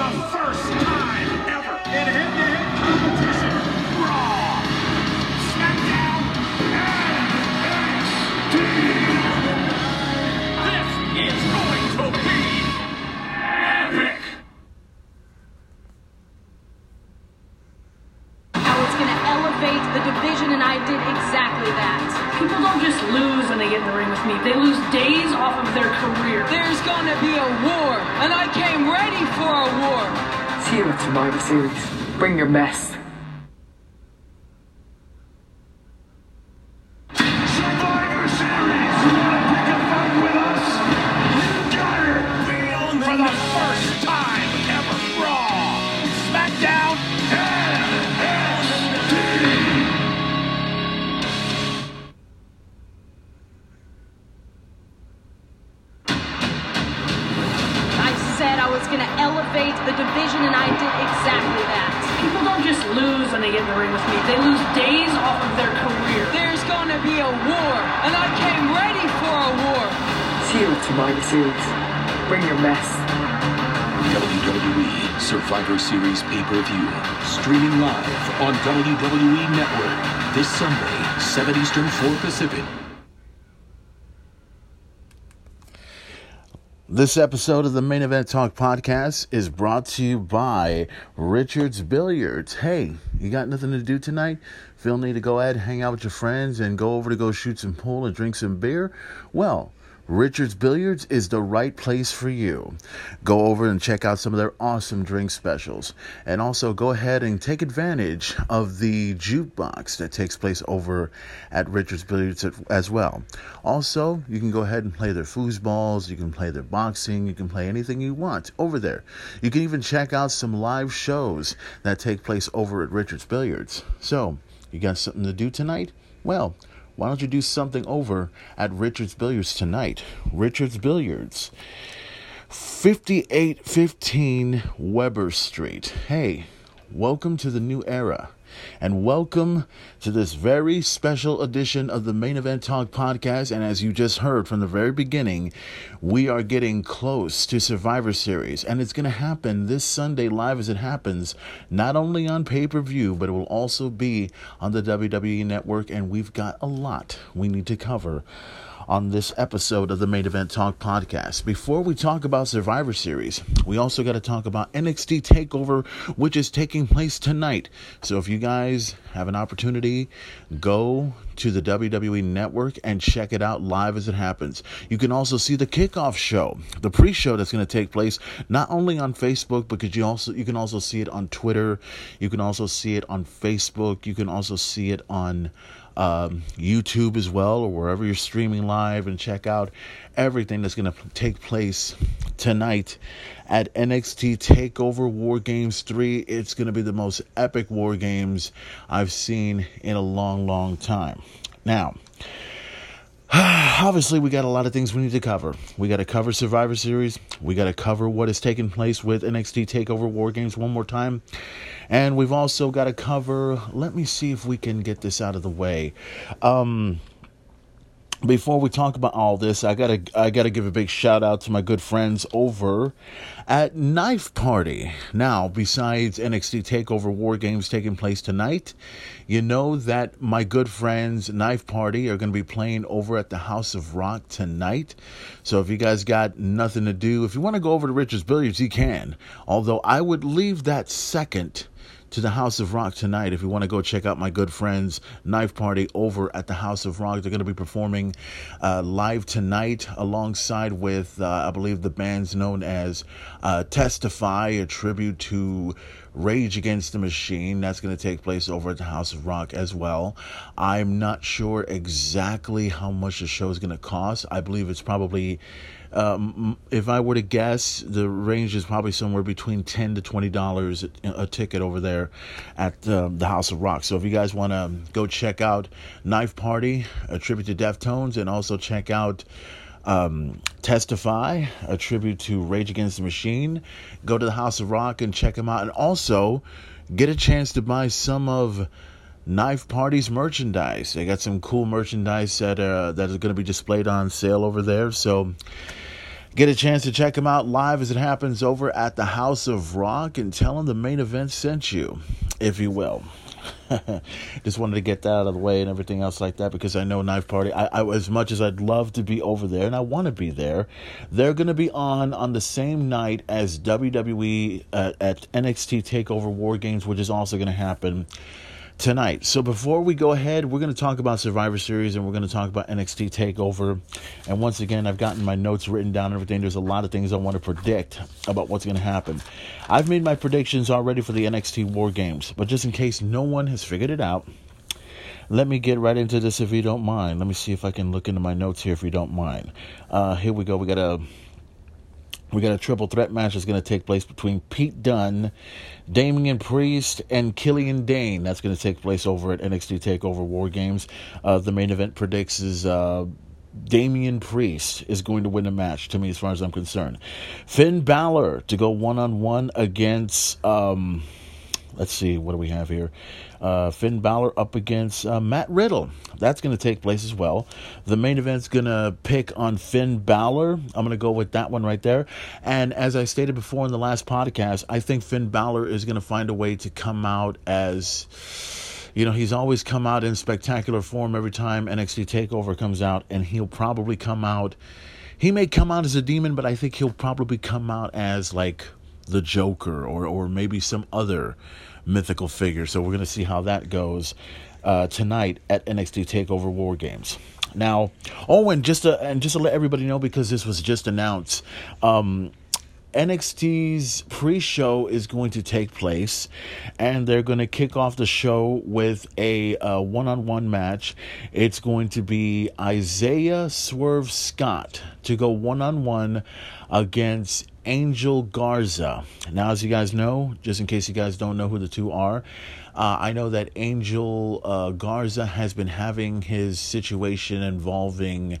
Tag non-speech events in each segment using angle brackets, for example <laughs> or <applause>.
the first Bring your best. This episode of the Main Event Talk podcast is brought to you by Richard's Billiards. Hey, you got nothing to do tonight? Feel need to go ahead, hang out with your friends, and go over to go shoot some pool and drink some beer? Well, Richard's Billiards is the right place for you. Go over and check out some of their awesome drink specials. And also go ahead and take advantage of the jukebox that takes place over at Richard's Billiards as well. Also, you can go ahead and play their foosballs, you can play their boxing, you can play anything you want over there. You can even check out some live shows that take place over at Richard's Billiards. So, you got something to do tonight? Well, why don't you do something over at Richard's Billiards tonight? Richard's Billiards, 5815 Weber Street. Hey, welcome to the new era. And welcome to this very special edition of the Main Event Talk podcast. And as you just heard from the very beginning, we are getting close to Survivor Series. And it's going to happen this Sunday live as it happens, not only on pay per view, but it will also be on the WWE Network. And we've got a lot we need to cover on this episode of the Main Event Talk podcast. Before we talk about Survivor Series, we also got to talk about NXT TakeOver, which is taking place tonight. So if you guys have an opportunity, go to the WWE Network and check it out live as it happens. You can also see the kickoff show, the pre-show that's going to take place not only on Facebook, because you also you can also see it on Twitter, you can also see it on Facebook, you can also see it on um, YouTube as well, or wherever you're streaming live, and check out everything that's going to take place tonight at NXT Takeover War Games 3. It's going to be the most epic War Games I've seen in a long, long time. Now, <sighs> obviously we got a lot of things we need to cover we got to cover survivor series we got to cover what has taken place with nxt takeover war games one more time and we've also got to cover let me see if we can get this out of the way. Um before we talk about all this, I gotta I gotta give a big shout out to my good friends over at Knife Party. Now, besides NXT Takeover War Games taking place tonight, you know that my good friends Knife Party are gonna be playing over at the House of Rock tonight. So if you guys got nothing to do, if you want to go over to Richard's Billiards, you can. Although I would leave that second to the House of Rock tonight. If you want to go check out my good friends Knife Party over at the House of Rock, they're going to be performing uh, live tonight alongside with, uh, I believe, the bands known as uh, Testify, a tribute to Rage Against the Machine. That's going to take place over at the House of Rock as well. I'm not sure exactly how much the show is going to cost. I believe it's probably um, if I were to guess, the range is probably somewhere between ten to twenty dollars a ticket over there at um, the House of Rock. So if you guys want to go check out Knife Party, a tribute to Deftones, and also check out um, Testify, a tribute to Rage Against the Machine, go to the House of Rock and check them out, and also get a chance to buy some of Knife Party's merchandise. They got some cool merchandise that uh, that is going to be displayed on sale over there. So Get a chance to check them out live as it happens over at the House of Rock and tell them the main event sent you, if you will. <laughs> Just wanted to get that out of the way and everything else like that because I know Knife Party. I, I as much as I'd love to be over there and I want to be there, they're going to be on on the same night as WWE uh, at NXT Takeover War Games, which is also going to happen tonight. So before we go ahead, we're going to talk about Survivor Series and we're going to talk about NXT Takeover. And once again, I've gotten my notes written down and everything. There's a lot of things I want to predict about what's going to happen. I've made my predictions already for the NXT War Games, but just in case no one has figured it out, let me get right into this if you don't mind. Let me see if I can look into my notes here if you don't mind. Uh, here we go. We got a we got a triple threat match that's going to take place between Pete Dunne, Damian Priest, and Killian Dain. That's going to take place over at NXT Takeover War Games. Uh, the main event predicts is uh, Damian Priest is going to win the match. To me, as far as I'm concerned, Finn Balor to go one on one against. Um, let's see, what do we have here? Uh, Finn Balor up against uh, Matt Riddle. That's going to take place as well. The main event's going to pick on Finn Balor. I'm going to go with that one right there. And as I stated before in the last podcast, I think Finn Balor is going to find a way to come out as. You know, he's always come out in spectacular form every time NXT TakeOver comes out, and he'll probably come out. He may come out as a demon, but I think he'll probably come out as like the Joker or or maybe some other mythical figure. So we're going to see how that goes uh, tonight at NXT Takeover War Games. Now, oh, and just to, and just to let everybody know because this was just announced, um, NXT's pre-show is going to take place, and they're going to kick off the show with a uh, one-on-one match. It's going to be Isaiah Swerve Scott to go one-on-one against Angel Garza. Now, as you guys know, just in case you guys don't know who the two are, uh, I know that Angel uh, Garza has been having his situation involving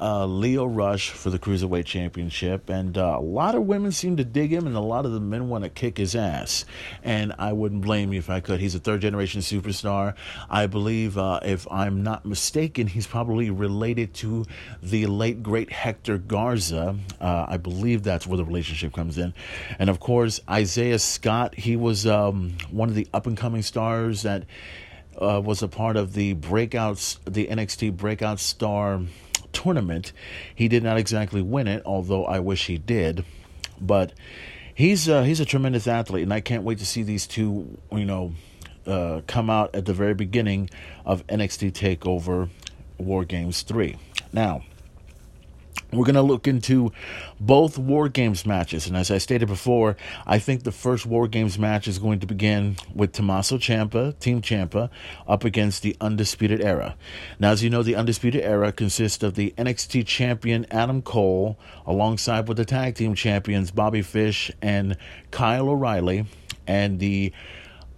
uh, Lio Rush for the Cruiserweight Championship. And uh, a lot of women seem to dig him, and a lot of the men want to kick his ass. And I wouldn't blame you if I could. He's a third generation superstar. I believe, uh, if I'm not mistaken, he's probably related to the late, great Hector Garza. Uh, I believe that's where the relationship comes in. And of course, Isaiah Scott, he was um, one of the up and coming stars that. Uh, was a part of the breakouts, the NXT breakout star tournament. He did not exactly win it, although I wish he did. But he's uh, he's a tremendous athlete, and I can't wait to see these two, you know, uh, come out at the very beginning of NXT Takeover War Games three. Now. We're going to look into both War Games matches. And as I stated before, I think the first War Games match is going to begin with Tommaso Ciampa, Team Ciampa, up against the Undisputed Era. Now, as you know, the Undisputed Era consists of the NXT champion Adam Cole, alongside with the tag team champions Bobby Fish and Kyle O'Reilly, and the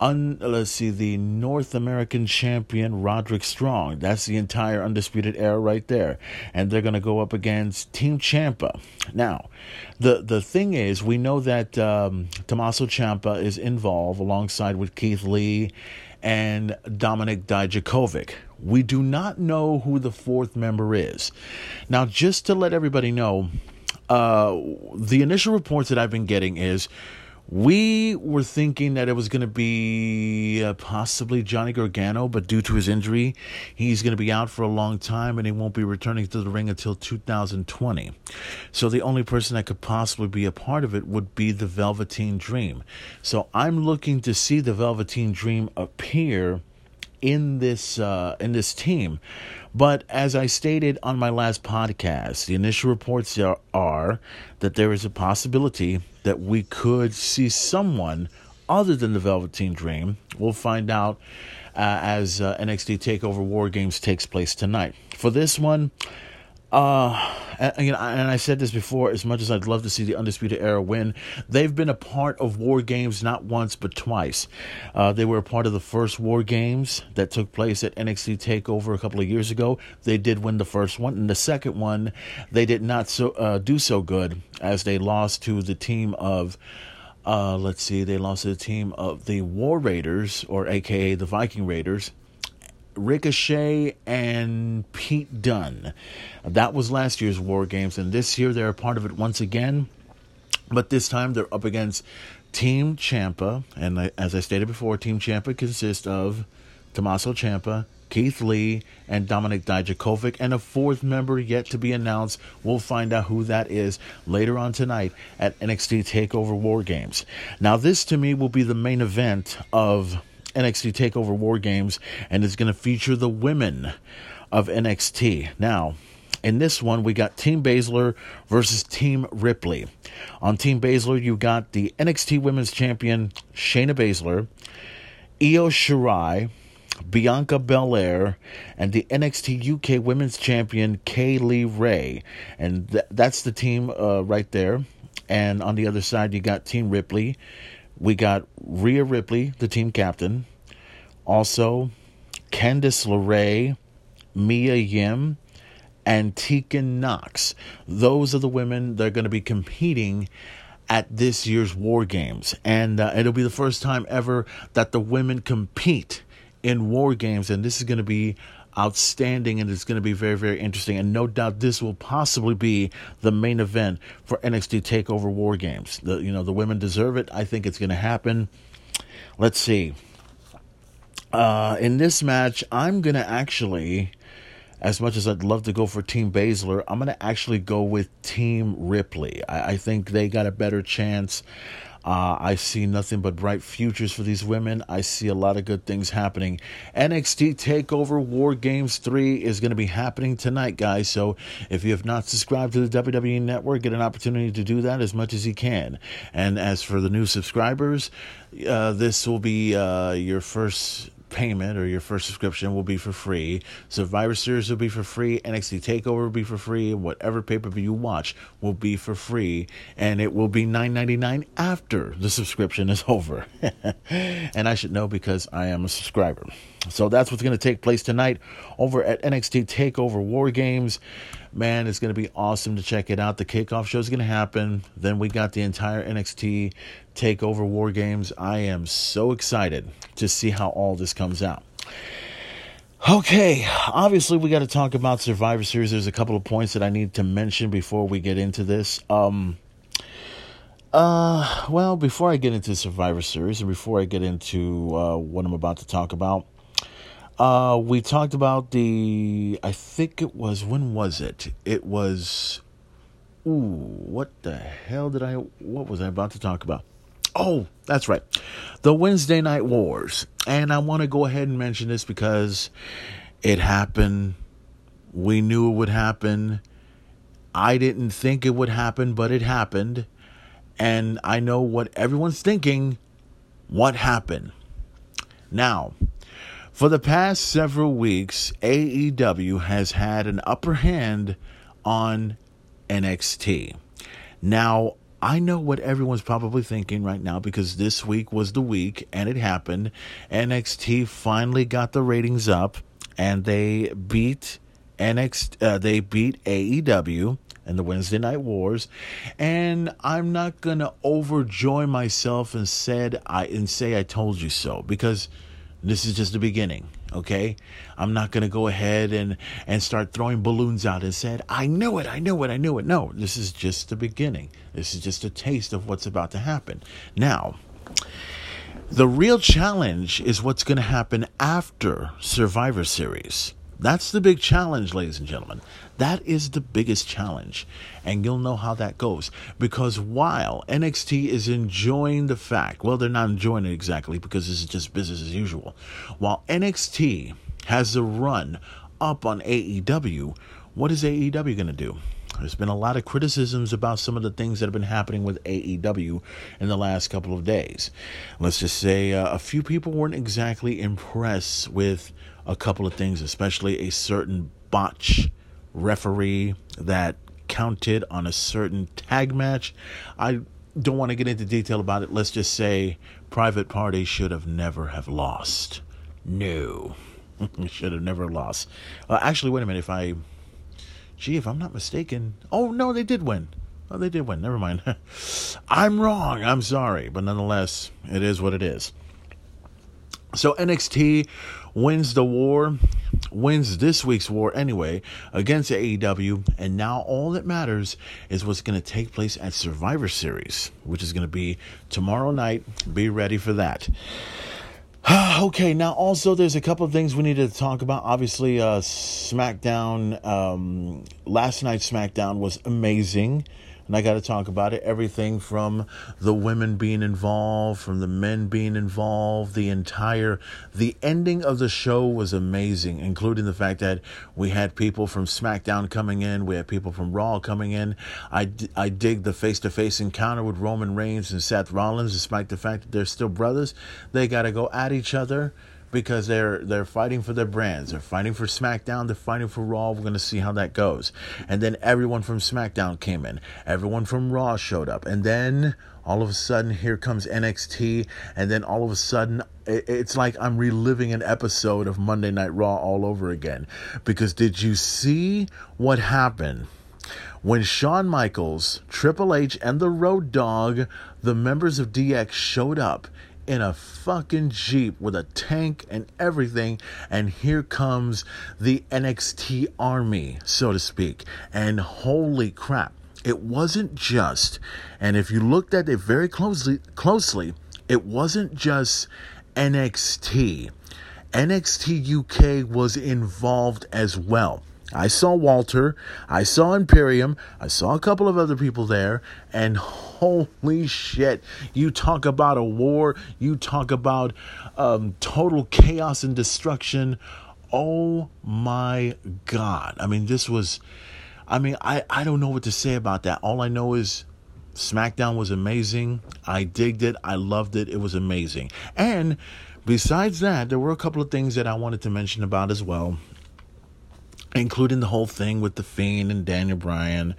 un, let's see, the North American champion Roderick Strong. That's the entire undisputed era right there, and they're going to go up against Team Ciampa. Now, the the thing is, we know that um, Tommaso Ciampa is involved alongside with Keith Lee and Dominik Dijakovic. We do not know who the fourth member is. Now, just to let everybody know, uh, the initial reports that I've been getting is we were thinking that it was going to be uh, possibly Johnny Gargano, but due to his injury, he's going to be out for a long time and he won't be returning to the ring until 2020. So the only person that could possibly be a part of it would be the Velveteen Dream. So I'm looking to see the Velveteen Dream appear in this uh, in this team. But as I stated on my last podcast, the initial reports are, are that there is a possibility that we could see someone other than the Velveteen Dream. We'll find out uh, as uh, NXT Takeover War Games takes place tonight. For this one, uh, and, and I said this before, as much as I'd love to see the Undisputed Era win, they've been a part of War Games not once but twice. Uh, they were a part of the first War Games that took place at NXT Takeover a couple of years ago. They did win the first one, and the second one they did not so uh, do so good as they lost to the team of. Uh, let's see, they lost to the team of the War Raiders, or AKA the Viking Raiders, Ricochet and Pete Dunne. That was last year's War Games, and this year they're a part of it once again. But this time they're up against Team Ciampa, and as I stated before, Team Ciampa consists of Tommaso Ciampa, Keith Lee, and Dominik Dijakovic, and a fourth member yet to be announced. We'll find out who that is later on tonight at NXT TakeOver War Games. Now, this to me will be the main event of NXT TakeOver War Games, and it's going to feature the women of NXT. Now, in this one, we got Team Baszler versus Team Ripley. On Team Baszler, you got the NXT Women's Champion Shayna Baszler, Io Shirai, Bianca Belair, and the NXT UK Women's Champion Kay Lee Ray. And th- that's the team uh, right there. And on the other side, you got Team Ripley. We got Rhea Ripley, the team captain. Also, Candice LeRae, Mia Yim, and Tegan Nox. Those are the women that are going to be competing at this year's War Games. And uh, it'll be the first time ever that the women compete in War Games. And this is going to be outstanding and it's going to be very, very interesting. And no doubt this will possibly be the main event for NXT TakeOver War Games. The, you know, the women deserve it. I think it's going to happen. Let's see. Uh, in this match, I'm going to actually as much as I'd love to go for Team Baszler, I'm going to actually go with Team Ripley. I, I think they got a better chance. Uh, I see nothing but bright futures for these women. I see a lot of good things happening. NXT TakeOver War Games 3 is going to be happening tonight, guys. So if you have not subscribed to the WWE Network, get an opportunity to do that as much as you can. And as for the new subscribers, uh, this will be uh, your first payment or your first subscription will be for free. Survivor Series will be for free. NXT Takeover will be for free. Whatever pay per view you watch will be for free, and it will be nine ninety nine after the subscription is <laughs> over. and I should know because I am a subscriber. So that's what's going to take place tonight over at NXT Takeover War Games. Man, it's going to be awesome to check it out. The kickoff show is going to happen. Then we got the entire NXT Takeover War Games. I am so excited to see how all this comes out. Okay, obviously we got to talk about Survivor Series. There's a couple of points that I need to mention before we get into this. Um, uh, well, before I get into Survivor Series and before I get into uh, what I'm about to talk about, uh, we talked about the. I think it was when was it? It was. Ooh, what the hell did I? What was I about to talk about? Oh, that's right. The Wednesday Night Wars. And I want to go ahead and mention this because it happened. We knew it would happen. I didn't think it would happen, but it happened. And I know what everyone's thinking. What happened? Now, for the past several weeks, AEW has had an upper hand on NXT. Now, I know what everyone's probably thinking right now because this week was the week and it happened. NXT finally got the ratings up and they beat NXT uh, they beat AEW in the Wednesday Night Wars. And I'm not going to overjoy myself and said I and say I told you so because this is just the beginning, okay? I'm not going to go ahead and, and start throwing balloons out and said, I knew it, I knew it, I knew it. No, this is just the beginning. This is just a taste of what's about to happen. Now, the real challenge is what's going to happen after Survivor Series. That's the big challenge, ladies and gentlemen. That is the biggest challenge. And you'll know how that goes. Because while NXT is enjoying the fact, well, they're not enjoying it exactly because this is just business as usual. While NXT has the run up on AEW, what is AEW going to do? There's been a lot of criticisms about some of the things that have been happening with AEW in the last couple of days. Let's just say uh, a few people weren't exactly impressed with a couple of things, especially a certain botch referee that counted on a certain tag match. I don't want to get into detail about it. Let's just say Private Party should have never have lost. No. <laughs> should have never lost. Uh, actually, wait a minute. If I Gee, if I'm not mistaken. Oh, no, they did win. Oh, they did win. Never mind. <laughs> I'm wrong. I'm sorry. But nonetheless, it is what it is. So NXT wins the war, wins this week's war anyway against AEW, and now all that matters is what's going to take place at Survivor Series, which is going to be tomorrow night. Be ready for that. <sighs> okay, now also there's a couple of things we needed to talk about. Obviously, uh, SmackDown, um, last night's SmackDown was amazing and I got to talk about it. Everything from the women being involved, from the men being involved, the entire the ending of the show was amazing, including the fact that we had people from SmackDown coming in, we had people from Raw coming in. I I dig the face to face encounter with Roman Reigns and Seth Rollins, despite the fact that they're still brothers. They got to go at each other because they're they're fighting for their brands. They're fighting for SmackDown. They're fighting for Raw. We're gonna see how that goes. And then everyone from SmackDown came in. Everyone from Raw showed up. And then all of a sudden, here comes NXT. And then all of a sudden, it's like I'm reliving an episode of Monday Night Raw all over again. Because did you see what happened? When Shawn Michaels, Triple H, and the Road Dog, the members of DX, showed up in a fucking Jeep with a tank and everything. And here comes the NXT army, so to speak. And holy crap, it wasn't just, and if you looked at it very closely, closely, it wasn't just NXT. NXT UK was involved as well. I saw Walter, I saw Imperium, I saw a couple of other people there, and holy shit, you talk about a war, you talk about um, total chaos and destruction. Oh my God. I mean, this was, I mean, I, I don't know what to say about that. All I know is SmackDown was amazing. I digged it, I loved it, it was amazing. And besides that, there were a couple of things that I wanted to mention about as well including the whole thing with the Fiend and Daniel Bryan,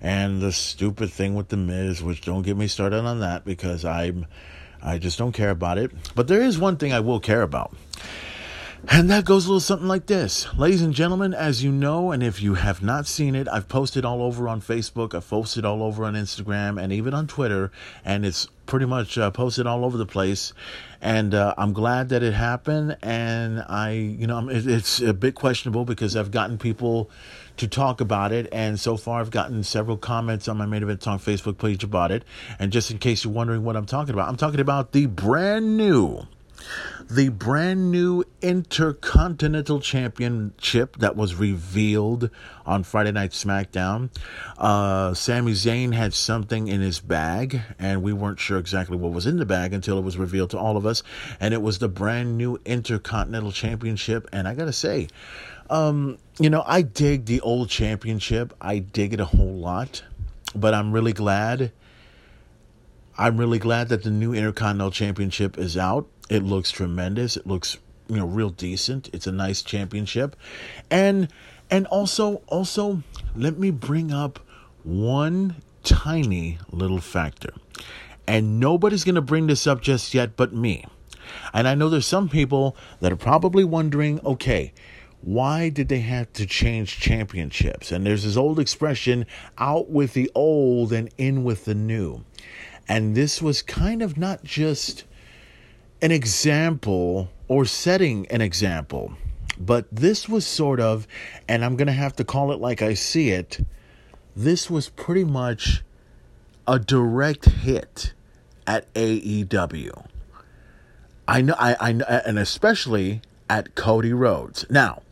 and the stupid thing with the Miz, which don't get me started on that because I'm I just don't care about it. But there is one thing I will care about. And that goes a little something like this. Ladies and gentlemen, as you know, and if you have not seen it, I've posted all over on Facebook, I've posted all over on Instagram, and even on Twitter, and it's pretty much uh, posted all over the place. And uh, I'm glad that it happened. And I, you know, it's a bit questionable because I've gotten people to talk about it. And so far, I've gotten several comments on my Main Event Talk Facebook page about it. And just in case you're wondering what I'm talking about, I'm talking about the brand new the brand new Intercontinental Championship that was revealed on Friday Night SmackDown. Uh, Sami Zayn had something in his bag, and we weren't sure exactly what was in the bag until it was revealed to all of us. And it was the brand new Intercontinental Championship. And I gotta say, um, you know, I dig the old championship, I dig it a whole lot, but I'm really glad. I'm really glad that the new Intercontinental Championship is out it looks tremendous. It looks, you know, real decent. It's a nice championship. And and also also let me bring up one tiny little factor. And nobody's to bring this up just yet but me. And I know there's some people that are probably wondering, okay, why did they have to change championships? And there's this old expression out with the old and in with the new. And this was kind of not just an example or setting an example. But this was sort of, and I'm going to have to call it like I see it, this was pretty much a direct hit at AEW. I know, I, I and especially at Cody Rhodes. Now,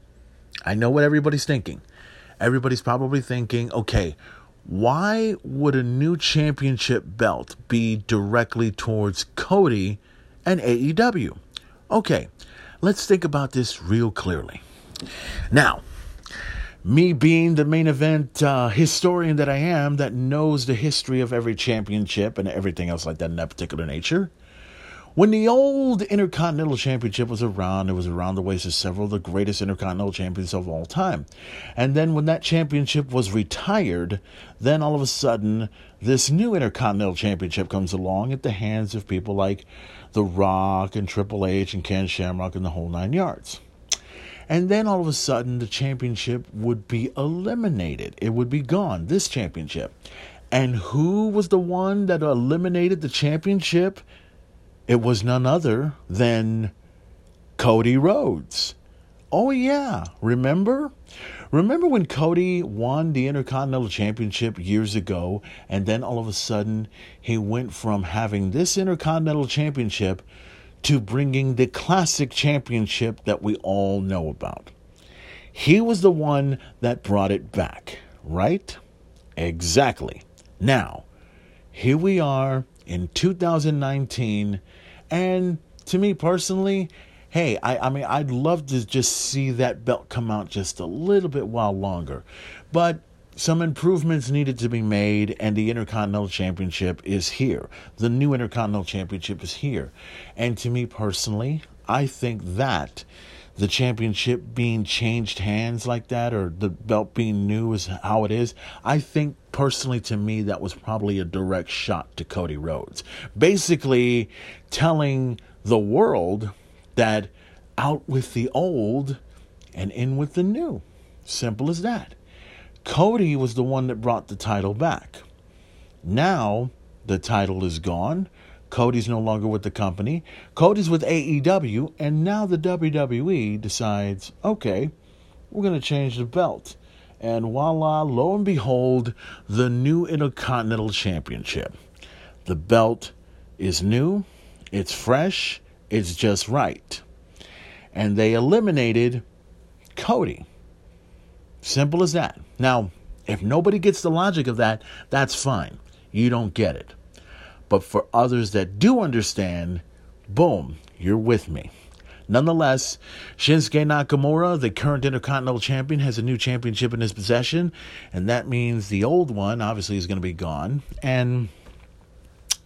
I know what everybody's thinking. Everybody's probably thinking, okay, why would a new championship belt be directly towards Cody and AEW. Okay, let's think about this real clearly. Now, me being the main event uh, historian that I am, that knows the history of every championship and everything else like that in that particular nature, when the old Intercontinental Championship was around, it was around the waist of several of the greatest Intercontinental champions of all time. And then when that championship was retired, then all of a sudden, this new Intercontinental Championship comes along at the hands of people like The Rock and Triple H and Ken Shamrock and the whole nine yards. And then all of a sudden, the championship would be eliminated. It would be gone, this championship. And who was the one that eliminated the championship? it was none other than Cody Rhodes. Oh, yeah. Remember? Remember when Cody won the Intercontinental Championship years ago, and then all of a sudden he went from having this Intercontinental Championship to bringing the Classic Championship that we all know about? He was the one that brought it back, right? Exactly. Now, here we are in 2019, and to me personally, hey, I, I mean, I'd love to just see that belt come out just a little bit while longer. But some improvements needed to be made, and the Intercontinental Championship is here. The new Intercontinental Championship is here. And to me personally, I think that the championship being changed hands like that or the belt being new is how it is, I think personally to me that was probably a direct shot to Cody Rhodes. Basically telling the world that out with the old and in with the new. Simple as that. Cody was the one that brought the title back. Now the title is gone. Cody's no longer with the company. Cody's with AEW, and now the WWE decides, okay, we're going to change the belt. And voila, lo and behold, the new Intercontinental Championship. The belt is new, it's fresh, it's just right. And they eliminated Cody. Simple as that. Now, if nobody gets the logic of that, that's fine. You don't get it. But for others that do understand, boom, you're with me. Nonetheless, Shinsuke Nakamura, the current Intercontinental Champion, has a new championship in his possession, and that means the old one obviously is going to be gone. And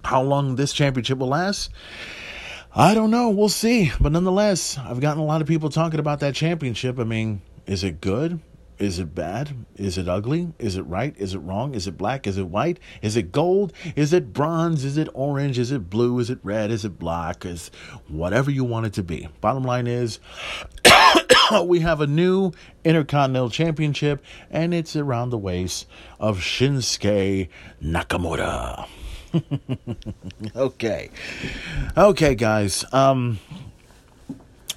how long this championship will last? I don't know. We'll see. But nonetheless, I've gotten a lot of people talking about that championship. I mean, is it good? Is it bad? Is it ugly? Is it right? Is it wrong? Is it black? Is it white? Is it gold? Is it bronze? Is it orange? Is it blue? Is it red? Is it black? Is whatever you want it to be. Bottom line is we have a new Intercontinental Championship and it's around the waist of Shinsuke Nakamura. <laughs> okay. Okay, guys. Um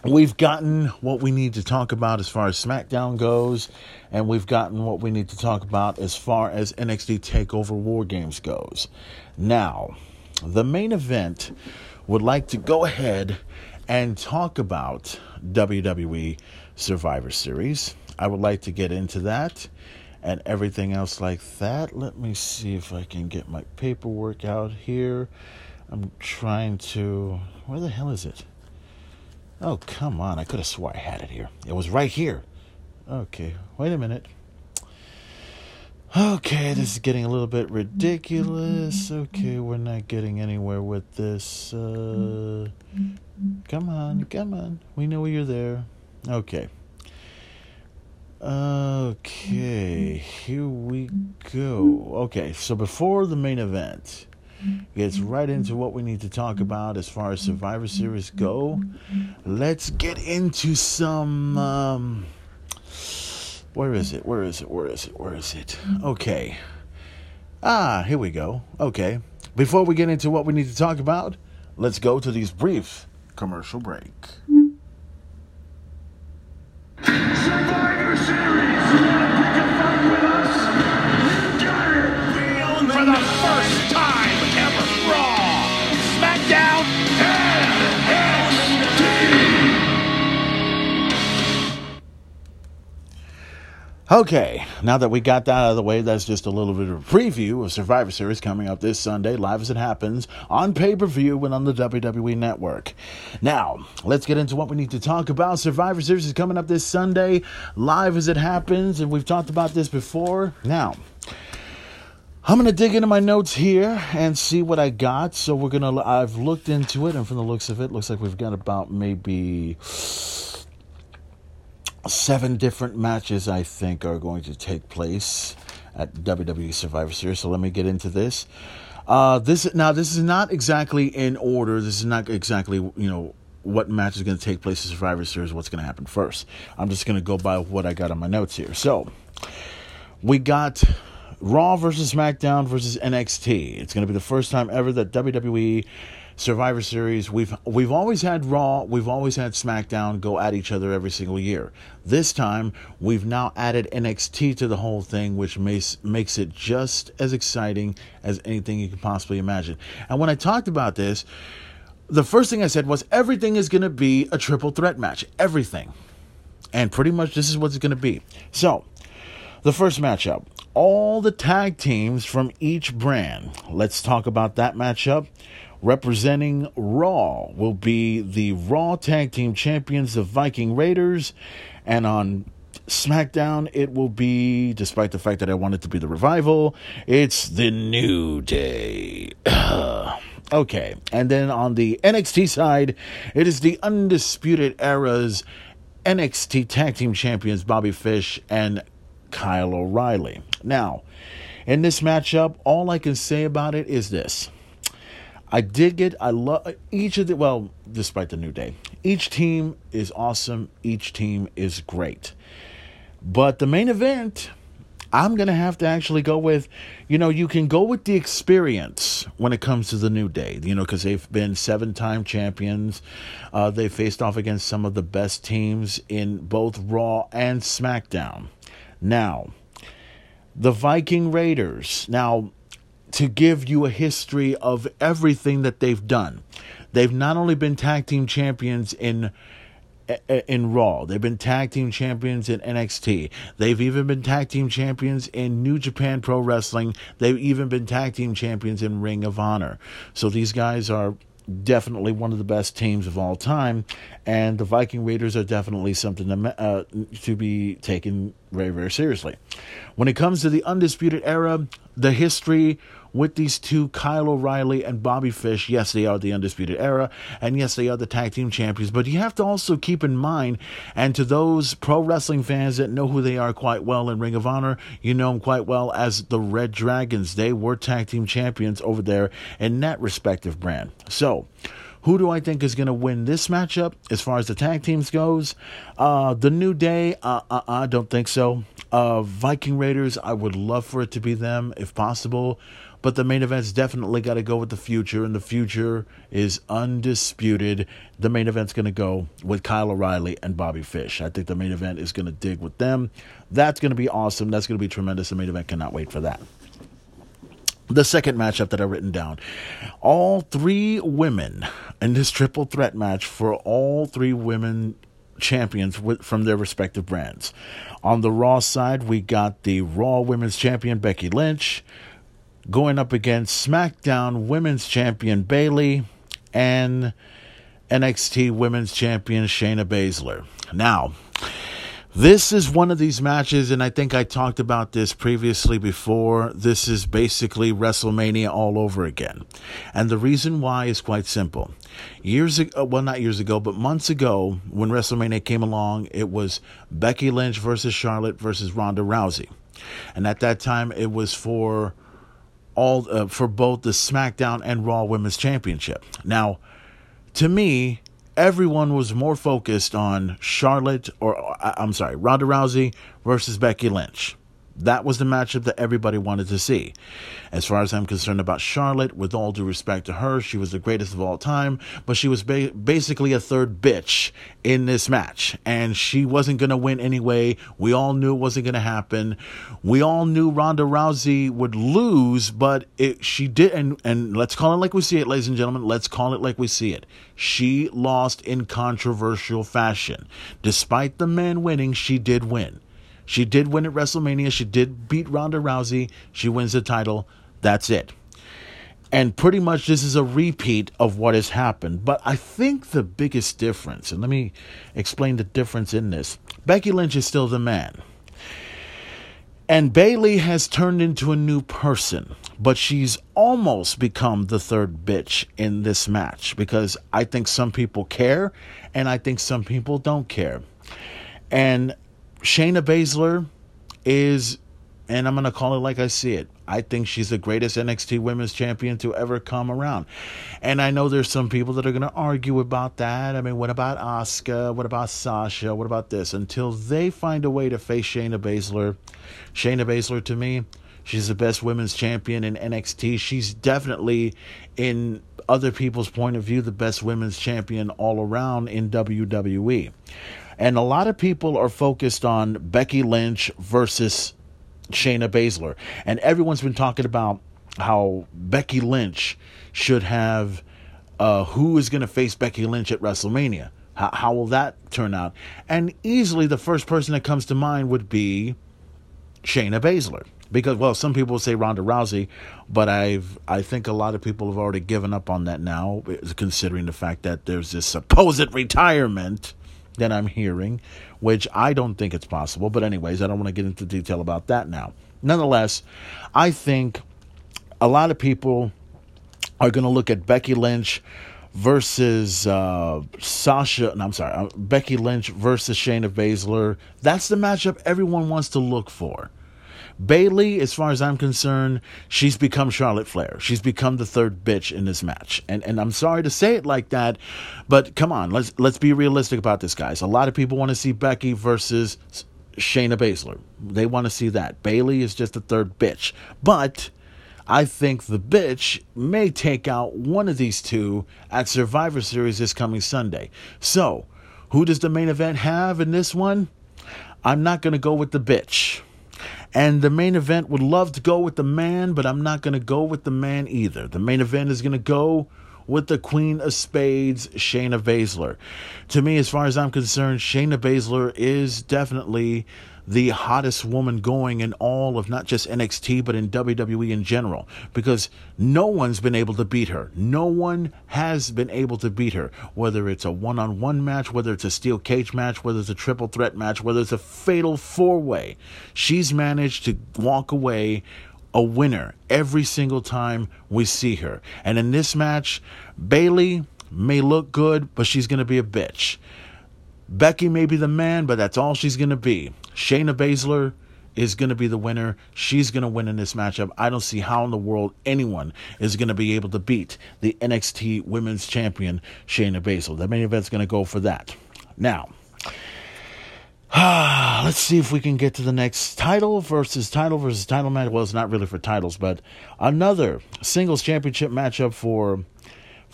we've gotten what we need to talk about as far as SmackDown goes, and we've gotten what we need to talk about as far as NXT TakeOver War Games goes. Now, the main event would like to go ahead and talk about WWE Survivor Series. I would like to get into that and everything else like that. Let me see if I can get my paperwork out here. I'm trying to. Where the hell is it? Oh, come on. I could have swore I had it here. It was right here. Okay, wait a minute. Okay, this is getting a little bit ridiculous. Okay, we're not getting anywhere with this. Uh, come on, come on. We know you're there. Okay. Okay, here we go. Okay, so before the main event, gets right into what we need to talk about as far as Survivor Series go. Let's get into some. Um, where is it? Where is it? Where is it? Where is it? Okay. Ah, here we go. Okay. Before we get into what we need to talk about, let's go to these brief commercial break. Survivor Okay, now that we got that out of the way, that's just a little bit of a preview of Survivor Series coming up this Sunday, live as it happens, on pay per view and on the WWE Network. Now, let's get into what we need to talk about. Survivor Series is coming up this Sunday, live as it happens, and we've talked about this before. Now, I'm gonna dig into my notes here and see what I got. So we're gonna. I've looked into it, and from the looks of it, looks like we've got about maybe seven different matches I think are going to take place at WWE Survivor Series. So let me get into this. Uh, this now this is not exactly in order. This is not exactly you know what match is going to take place in Survivor Series. What's going to happen first? I'm just going to go by what I got on my notes here. So we got Raw versus SmackDown versus NXT. It's going to be the first time ever that WWE Survivor Series. We've we've always had Raw, we've always had SmackDown go at each other every single year. This time, we've now added NXT to the whole thing, which makes makes it just as exciting as anything you can possibly imagine. And when I talked about this, the first thing I said was everything is going to be a triple threat match. Everything. And pretty much this is what it's going to be. So, the first matchup all the tag teams from each brand. Let's talk about that matchup. Representing Raw will be the Raw Tag Team Champions, the Viking Raiders. And on SmackDown, it will be, despite the fact that I want it to be the revival, it's the New Day. <clears throat> okay. And then on the NXT side, it is the Undisputed Era's NXT Tag Team Champions, Bobby Fish and Kyle O'Reilly. Now, in this matchup, all I can say about it is this. I did get, I love each of the, well, despite the New Day, each team is awesome. Each team is great. But the main event, I'm going to have to actually go with, you know, you can go with the experience when it comes to the New Day, you know, because they've been seven time champions. Uh, they faced off against some of the best teams in both Raw and SmackDown. Now, the Viking Raiders. Now, to give you a history of everything that they've done, they've not only been tag team champions in in Raw. They've been tag team champions in NXT. They've even been tag team champions in New Japan Pro Wrestling. They've even been tag team champions in Ring of Honor. So these guys are definitely one of the best teams of all time, and the Viking Raiders are definitely something to, uh, to be taken very, very seriously. When it comes to the Undisputed Era, the history with these two, Kyle O'Reilly and Bobby Fish, yes, they are the Undisputed Era, and yes, they are the tag team champions, but you have to also keep in mind, and to those pro wrestling fans that know who they are quite well in Ring of Honor, you know them quite well as the Red Dragons. They were tag team champions over there in that respective brand. So, who do I think is going to win this matchup as far as the tag teams goes? Uh, the New Day, uh, uh, I don't think so. Uh, Viking Raiders, I would love for it to be them if possible. But the main event's definitely got to go with the future, and the future is undisputed. The main event's going to go with Kyle O'Reilly and Bobby Fish. I think the main event is going to dig with them. That's going to be awesome. That's going to be tremendous. The main event cannot wait for that the second matchup that I've written down. All three women in this triple threat match for all three women champions from their respective brands. On the Raw side, we got the Raw Women's Champion Becky Lynch going up against SmackDown Women's Champion Bayley and NXT Women's Champion Shayna Baszler. Now, this is one of these matches, and I think I talked about this previously before. This is basically WrestleMania all over again. And the reason why is quite simple. Years ago, uh, well, not years ago, but months ago, when WrestleMania came along, it was Becky Lynch versus Charlotte versus Ronda Rousey. And at that time, it was for all uh, for both the SmackDown and Raw Women's Championship. Now, to me, everyone was more focused on Charlotte or I'm sorry, Ronda Rousey versus Becky Lynch. That was the matchup that everybody wanted to see. As far as I'm concerned about Charlotte, with all due respect to her, she was the greatest of all time, but she was ba- basically a third bitch in this match. And she wasn't going to win anyway. We all knew it wasn't going to happen. We all knew Ronda Rousey would lose, but it, she did. And, and let's call it like we see it, ladies and gentlemen. Let's call it like we see it. She lost in controversial fashion. Despite the man winning, she did win. She did win at WrestleMania. She did beat Ronda Rousey. She wins the title. That's it. And pretty much this is a repeat of what has happened. But I think the biggest difference, and let me explain the difference in this Becky Lynch is still the man. And Bayley has turned into a new person, but she's almost become the third bitch in this match because I think some people care and I think some people don't care. And Shayna Baszler is, and I'm going to call it like I see it. I think she's the greatest NXT Women's Champion to ever come around. And I know there's some people that are going to argue about that. I mean, what about Asuka? What about Sasha? What about this? Until they find a way to face Shayna Baszler, Shayna Baszler to me, She's the best women's champion in NXT. She's definitely, in other people's point of view, the best women's champion all around in WWE. And a lot of people are focused on Becky Lynch versus Shayna Baszler. And everyone's been talking about how Becky Lynch should have uh, who is going to face Becky Lynch at WrestleMania. How, how will that turn out? And easily the first person that comes to mind would be Shayna Baszler. Because well, some people say Ronda Rousey, but I've I think a lot of people have already given up on that now, considering the fact that there's this supposed retirement that I'm hearing, which I don't think it's possible. But anyways, I don't want to get into detail about that now. Nonetheless, I think a lot of people are going to look at Becky Lynch versus uh, Sasha. No, I'm sorry, uh, Becky Lynch versus Shayna Baszler. That's the matchup everyone wants to look for. Bayley, as far as I'm concerned, she's become Charlotte Flair. She's become the third bitch in this match. And and I'm sorry to say it like that, but come on, let's let's be realistic about this, guys. A lot of people want to see Becky versus Shayna Baszler. They want to see that. Bayley is just the third bitch. But I think the bitch may take out one of these two at Survivor Series this coming Sunday. So, who does the main event have in this one? I'm not going to go with the bitch. And the main event would love to go with the man, but I'm not going to go with the man either. The main event is going to go with the Queen of Spades, Shayna Baszler. To me, as far as I'm concerned, Shayna Baszler is definitely the hottest woman going in all of not just NXT, but in WWE in general, because no one's been able to beat her. No one has been able to beat her, whether it's a one on one match, whether it's a steel cage match, whether it's a triple threat match, whether it's a fatal four way. She's managed to walk away a winner every single time we see her. And in this match, Bayley may look good, but she's going to be a bitch. Becky may be the man, but that's all she's going to be. Shayna Baszler is going to be the winner. She's going to win in this matchup. I don't see how in the world anyone is going to be able to beat the NXT Women's Champion, Shayna Baszler. The main event's going to go for that. Now, <sighs> let's see if we can get to the next title versus title versus title match. Well, it's not really for titles, but another singles championship matchup for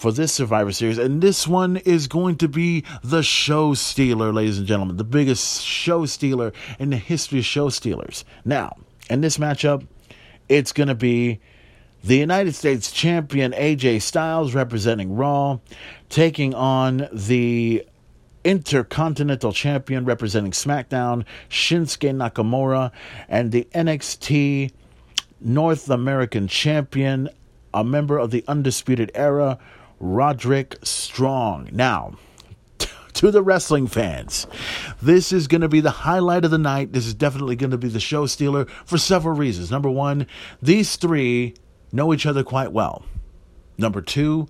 for this Survivor Series. And this one is going to be the show stealer, ladies and gentlemen, the biggest show stealer in the history of show stealers. Now, in this matchup, it's going to be the United States champion AJ Styles representing Raw, taking on the Intercontinental Champion representing SmackDown, Shinsuke Nakamura, and the NXT North American Champion, a member of the Undisputed Era, Roderick Strong. Now, <laughs> to the wrestling fans, this is going to be the highlight of the night. This is definitely going to be the show stealer for several reasons. Number one, these three know each other quite well. Number two,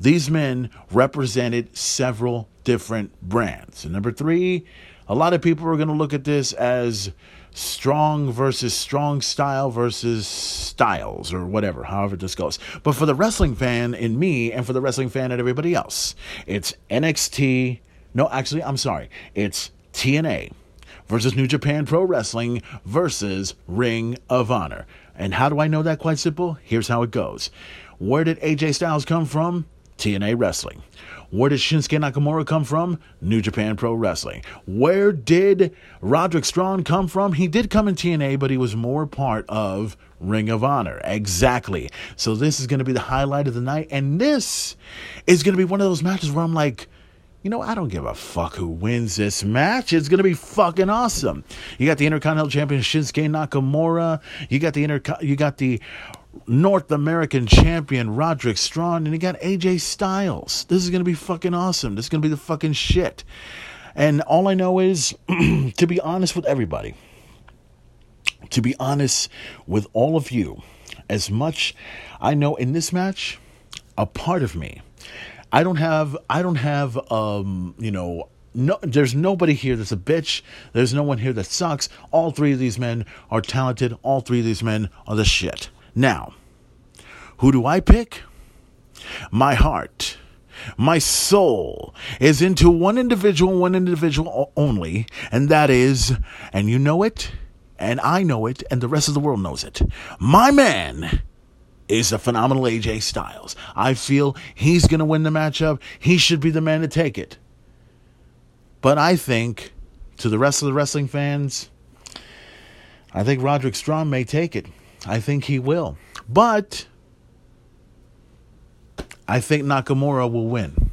these men represented several different brands. And number three, a lot of people are going to look at this as strong versus strong style versus styles or whatever, however this goes. But for the wrestling fan in me and for the wrestling fan and everybody else, it's NXT. No, actually, I'm sorry. It's TNA versus New Japan Pro Wrestling versus Ring of Honor. And how do I know that? Quite simple. Here's how it goes. Where did AJ Styles come from? TNA Wrestling. Where did Shinsuke Nakamura come from? New Japan Pro Wrestling. Where did Roderick Strong come from? He did come in TNA, but he was more part of Ring of Honor. Exactly. So this is going to be the highlight of the night. And this is going to be one of those matches where I'm like, you know, I don't give a fuck who wins this match. It's going to be fucking awesome. You got the Intercontinental Champion Shinsuke Nakamura. You got the Inter- you got the North American champion Roderick Strong, and he got AJ Styles. This is going to be fucking awesome. This is going to be the fucking shit. And all I know is, <clears throat> to be honest with everybody, to be honest with all of you, as much I know in this match, a part of me, I don't have, I don't have, um, you know, no, there's nobody here that's a bitch. There's no one here that sucks. All three of these men are talented. All three of these men are the shit. Now, who do I pick? My heart, my soul is into one individual, one individual only, and that is, and you know it, and I know it, and the rest of the world knows it. My man is the phenomenal AJ Styles. I feel he's going to win the matchup. He should be the man to take it. But I think, to the rest of the wrestling fans, I think Roderick Strong may take it. I think he will. But I think Nakamura will win.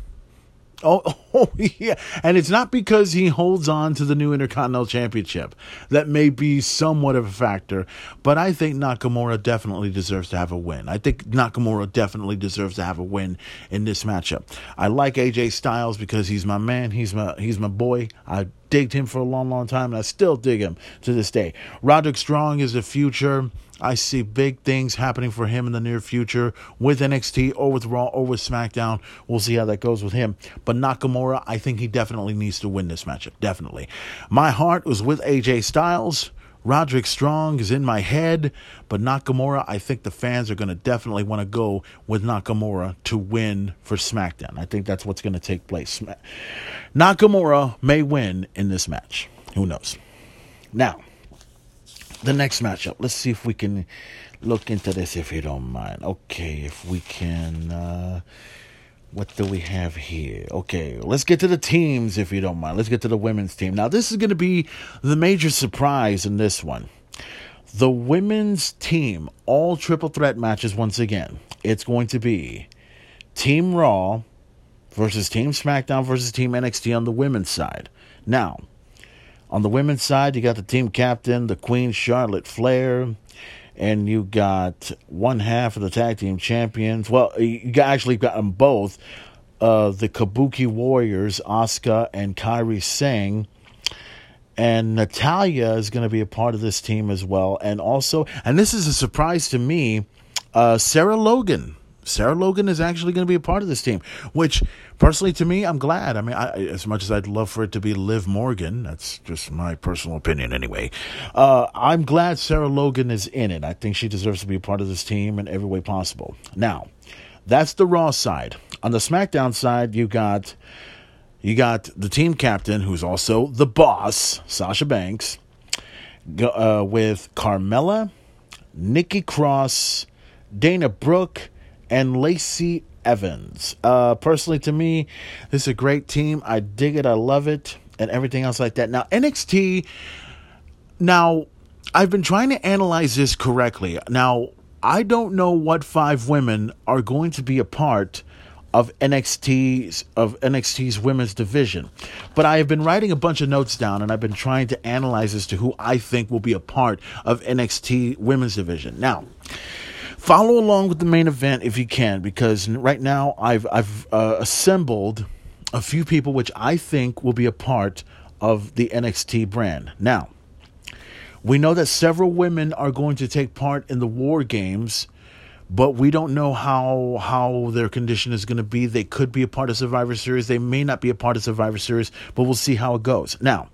Oh, <laughs> oh, yeah. And it's not because he holds on to the new Intercontinental Championship. That may be somewhat of a factor, but I think Nakamura definitely deserves to have a win. I think Nakamura definitely deserves to have a win in this matchup. I like AJ Styles because he's my man. He's my he's my boy. I digged him for a long, long time, and I still dig him to this day. Roderick Strong is the future. I see big things happening for him in the near future with NXT or with Raw or with SmackDown. We'll see how that goes with him. But Nakamura, I think he definitely needs to win this matchup. Definitely. My heart was with AJ Styles. Roderick Strong is in my head, but Nakamura, I think the fans are going to definitely want to go with Nakamura to win for SmackDown. I think that's what's going to take place. Nakamura may win in this match. Who knows? Now, the next matchup. Let's see if we can look into this if you don't mind. Okay, if we can. Uh, what do we have here? Okay, let's get to the teams if you don't mind. Let's get to the women's team. Now, this is going to be the major surprise in this one. The women's team, all triple threat matches once again. It's going to be Team Raw versus Team SmackDown versus Team NXT on the women's side. Now, on the women's side, you got the team captain, the Queen Charlotte Flair, and you got one half of the tag team champions. Well, you actually got them both. Uh, the Kabuki Warriors, Asuka and Kairi Sane. And Natalya is going to be a part of this team as well. And also, and this is a surprise to me, uh, Sarah Logan Sarah Logan is actually going to be a part of this team, which personally to me, I'm glad. I mean, I, as much as I'd love for it to be Liv Morgan, that's just my personal opinion anyway. Uh, I'm glad Sarah Logan is in it. I think she deserves to be a part of this team in every way possible. Now, that's the Raw side. On the SmackDown side, you got you got the team captain, who's also the boss, Sasha Banks, uh, with Carmella, Nikki Cross, Dana Brooke and Lacey Evans. Uh, personally, to me, this is a great team. I dig it. I love it, and everything else like that. Now, NXT. Now, I've been trying to analyze this correctly. Now, I don't know what five women are going to be a part of NXT's of NXT's women's division. But I have been writing a bunch of notes down and I've been trying to analyze as to who I think will be a part of NXT women's division. Now, Follow along with the main event if you can, because right now I've I've uh, assembled a few people which I think will be a part of the NXT brand. Now, we know that several women are going to take part in the War Games, but we don't know how how their condition is going to be. They could be a part of Survivor Series. They may not be a part of Survivor Series, but we'll see how it goes. Now,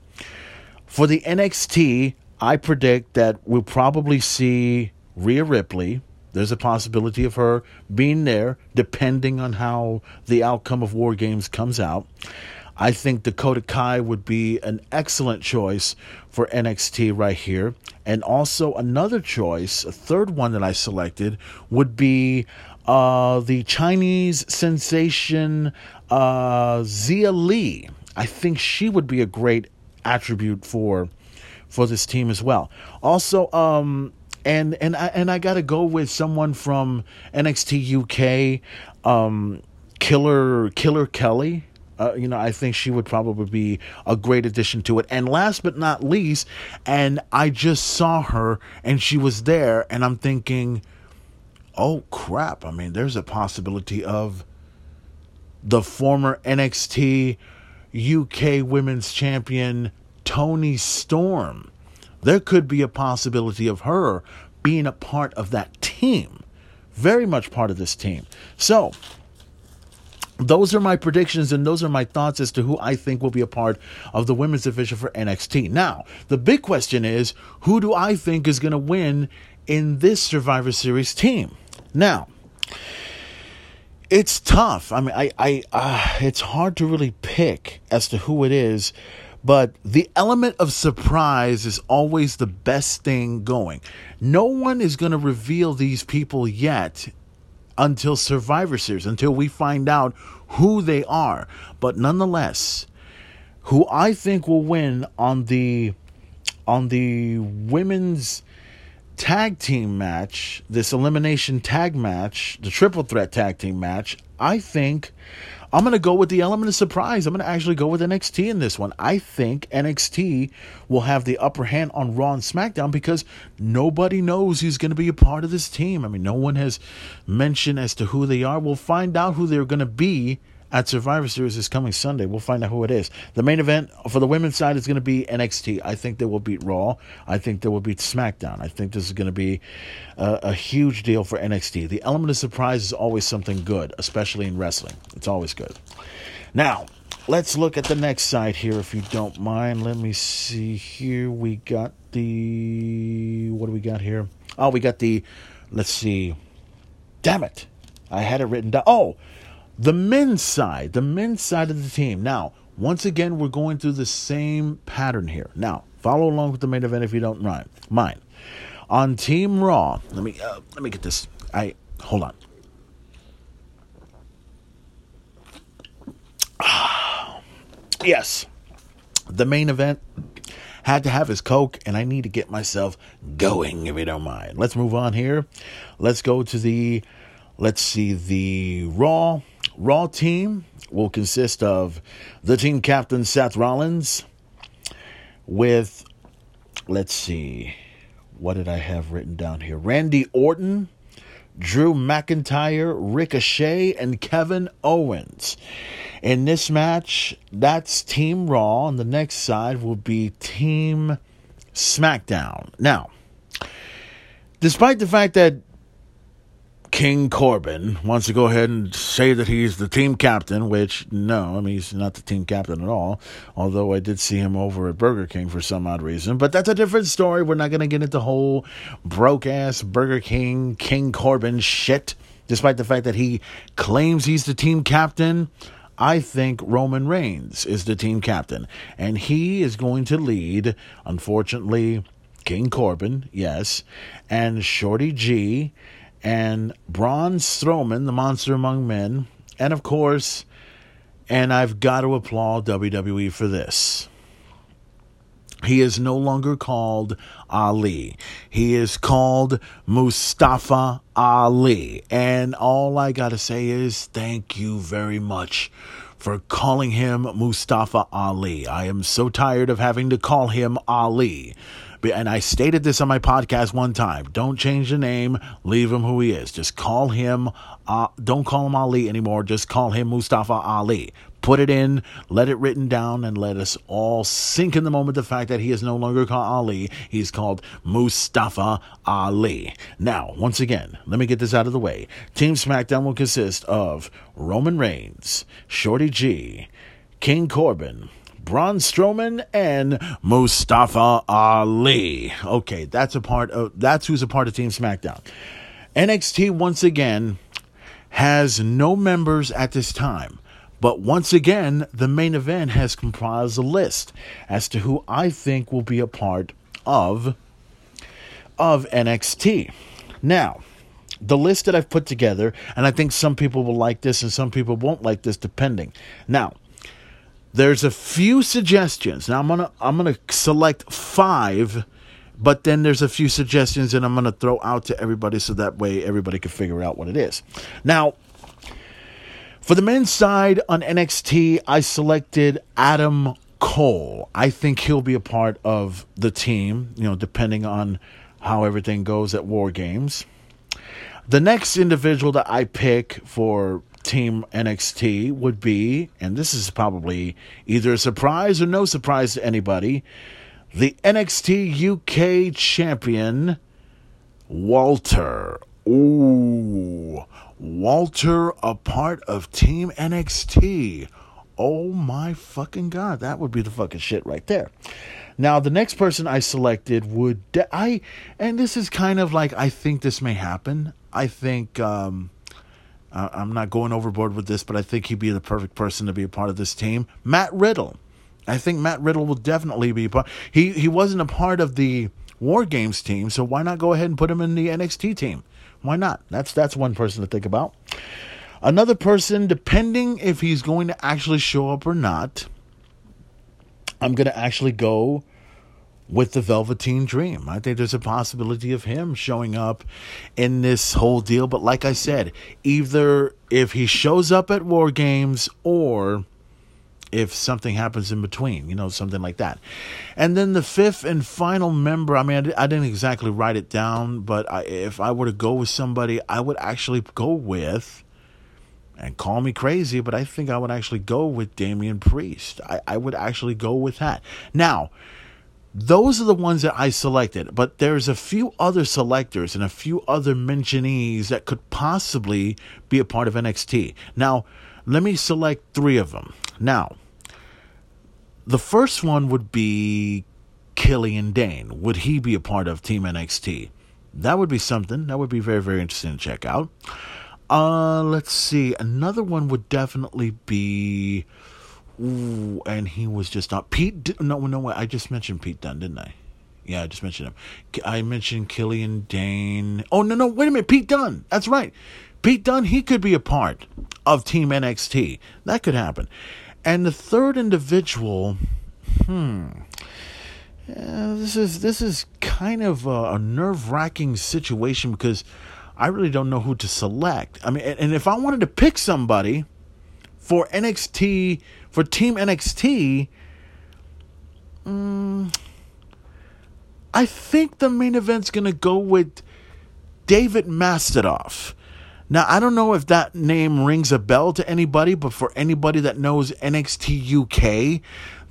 for the NXT, I predict that we'll probably see Rhea Ripley there's a possibility of her being there, depending on how the outcome of War Games comes out. I think Dakota Kai would be an excellent choice for NXT right here. And also, another choice, a third one that I selected, would be uh, the Chinese sensation uh, Xia Li. I think she would be a great attribute for for this team as well. Also, um, and and I and I got to go with someone from NXT UK, um, Killer Killer Kelly. Uh, you know, I think she would probably be a great addition to it. And last but not least, and I just saw her and she was there, and I'm thinking, oh crap! I mean, there's a possibility of the former NXT UK Women's Champion Toni Storm there could be a possibility of her being a part of that team. Very much part of this team. So, those are my predictions and those are my thoughts as to who I think will be a part of the women's division for NXT. Now, the big question is who do I think is going to win in this Survivor Series team? Now, it's tough. I mean, I, I, uh, it's hard to really pick as to who it is But the element of surprise is always the best thing going. No one is going to reveal these people yet until Survivor Series, until we find out who they are. But nonetheless, who I think will win on the on the women's tag team match, this elimination tag match, the triple threat tag team match, I think I'm going to go with the element of surprise. I'm going to actually go with NXT in this one. I think NXT will have the upper hand on Raw and SmackDown because nobody knows who's going to be a part of this team. I mean, no one has mentioned as to who they are. We'll find out who they're going to be at Survivor Series this coming Sunday. We'll find out who it is. The main event for the women's side is going to be NXT. I think they will beat Raw. I think they will beat SmackDown. I think this is going to be a, a, huge deal for NXT. The element of surprise is always something good, especially in wrestling. It's always good. Now, let's look at the next side here, if you don't mind. Let me see here. We got the. What do we got here? Oh, we got the. Let's see. Damn it. I had it written down. Oh, the men's side, the men's side of the team. Now, once again, we're going through the same pattern here. Now, follow along with the main event if you don't mind. Mine on Team Raw, let me uh, let me get this. I hold on. <sighs> yes, the main event had to have his coke, and I need to get myself going if you don't mind. Let's move on here. Let's go to the. Let's see the Raw Raw team will consist of the team captain Seth Rollins with, let's see, what did I have written down here? Randy Orton, Drew McIntyre, Ricochet, and Kevin Owens. In this match, that's Team Raw, and the next side will be Team SmackDown. Now, despite the fact that King Corbin wants to go ahead and say that he's the team captain, which no, I mean he's not the team captain at all. Although I did see him over at Burger King for some odd reason, but that's a different story. We're not going to get into whole broke ass Burger King King Corbin shit. Despite the fact that he claims he's the team captain, I think Roman Reigns is the team captain, and he is going to lead. Unfortunately, King Corbin, yes, and Shorty G and Braun Strowman, the monster among men, and of course, and I've got to applaud WWE for this. He is no longer called Ali. He is called Mustafa Ali. And all I got to say is thank you very much for calling him Mustafa Ali. I am so tired of having to call him Ali. And I stated this on my podcast one time. Don't change the name. Leave him who he is. Just call him. Uh, don't call him Ali anymore. Just call him Mustafa Ali. Put it in, let it written down, and let us all sink in the moment the fact that he is no longer called Ali. He's called Mustafa Ali. Now, once again, let me get this out of the way. Team SmackDown will consist of Roman Reigns, Shorty G, King Corbin, Braun Strowman and Mustafa Ali. Okay, that's a part of that's who's a part of Team SmackDown. NXT once again has no members at this time. But once again, the main event has comprised a list as to who I think will be a part of of NXT. Now, the list that I've put together, and I think some people will like this and some people won't like this depending. Now, there's a few suggestions. Now I'm gonna I'm gonna select five, but then there's a few suggestions and I'm gonna throw out to everybody so that way everybody can figure out what it is. Now, for the men's side on NXT, I selected Adam Cole. I think he'll be a part of the team, you know, depending on how everything goes at War Games. The next individual that I pick for Team NXT would be, and this is probably either a surprise or no surprise to anybody, the NXT UK champion, Walter. Ooh, Walter, a part of Team NXT. Oh my fucking god, that would be the fucking shit right there. Now, the next person I selected would de- I, and this is kind of like I think this may happen. I think um, I'm not going overboard with this, but I think he'd be the perfect person to be a part of this team. Matt Riddle. I think Matt Riddle will definitely be part. He he wasn't a part of the War Games team, so why not go ahead and put him in the NXT team? Why not? That's that's one person to think about. Another person, depending if he's going to actually show up or not, I'm to actually go with the Velveteen Dream. I think there's a possibility of him showing up in this whole deal. But like I said, either if he shows up at War Games or if something happens in between, you know, something like that. And then the fifth and final member, I mean, I, didn't exactly write it down, but I, if I were to go with somebody, I would actually go with, and call me crazy, but I think I would actually go with Damian Priest. I, I would actually go with that. Now, those are the ones that I selected, but there's a few other selectors and a few other mentionees that could possibly be a part of NXT. Now, let me select three of them. Now, the first one would be Killian Dain. Would he be a part of Team NXT? That would be something. That would be very, very interesting to check out. Uh, let's see. Another one would definitely be. Ooh, and he was just not Pete. No, no, I just mentioned Pete Dunne, didn't I? Yeah, I just mentioned him. I mentioned Killian Dain. Oh no, no, wait a minute, Pete Dunne. That's right. Pete Dunne. He could be a part of Team NXT. That could happen. And the third individual, hmm. Yeah, this is this is kind of a, a nerve wracking situation because I really don't know who to select. I mean, and, and if I wanted to pick somebody for NXT for Team NXT, um, I think the main event's gonna go with David Mastodoff. Now, I don't know if that name rings a bell to anybody, but for anybody that knows NXT UK,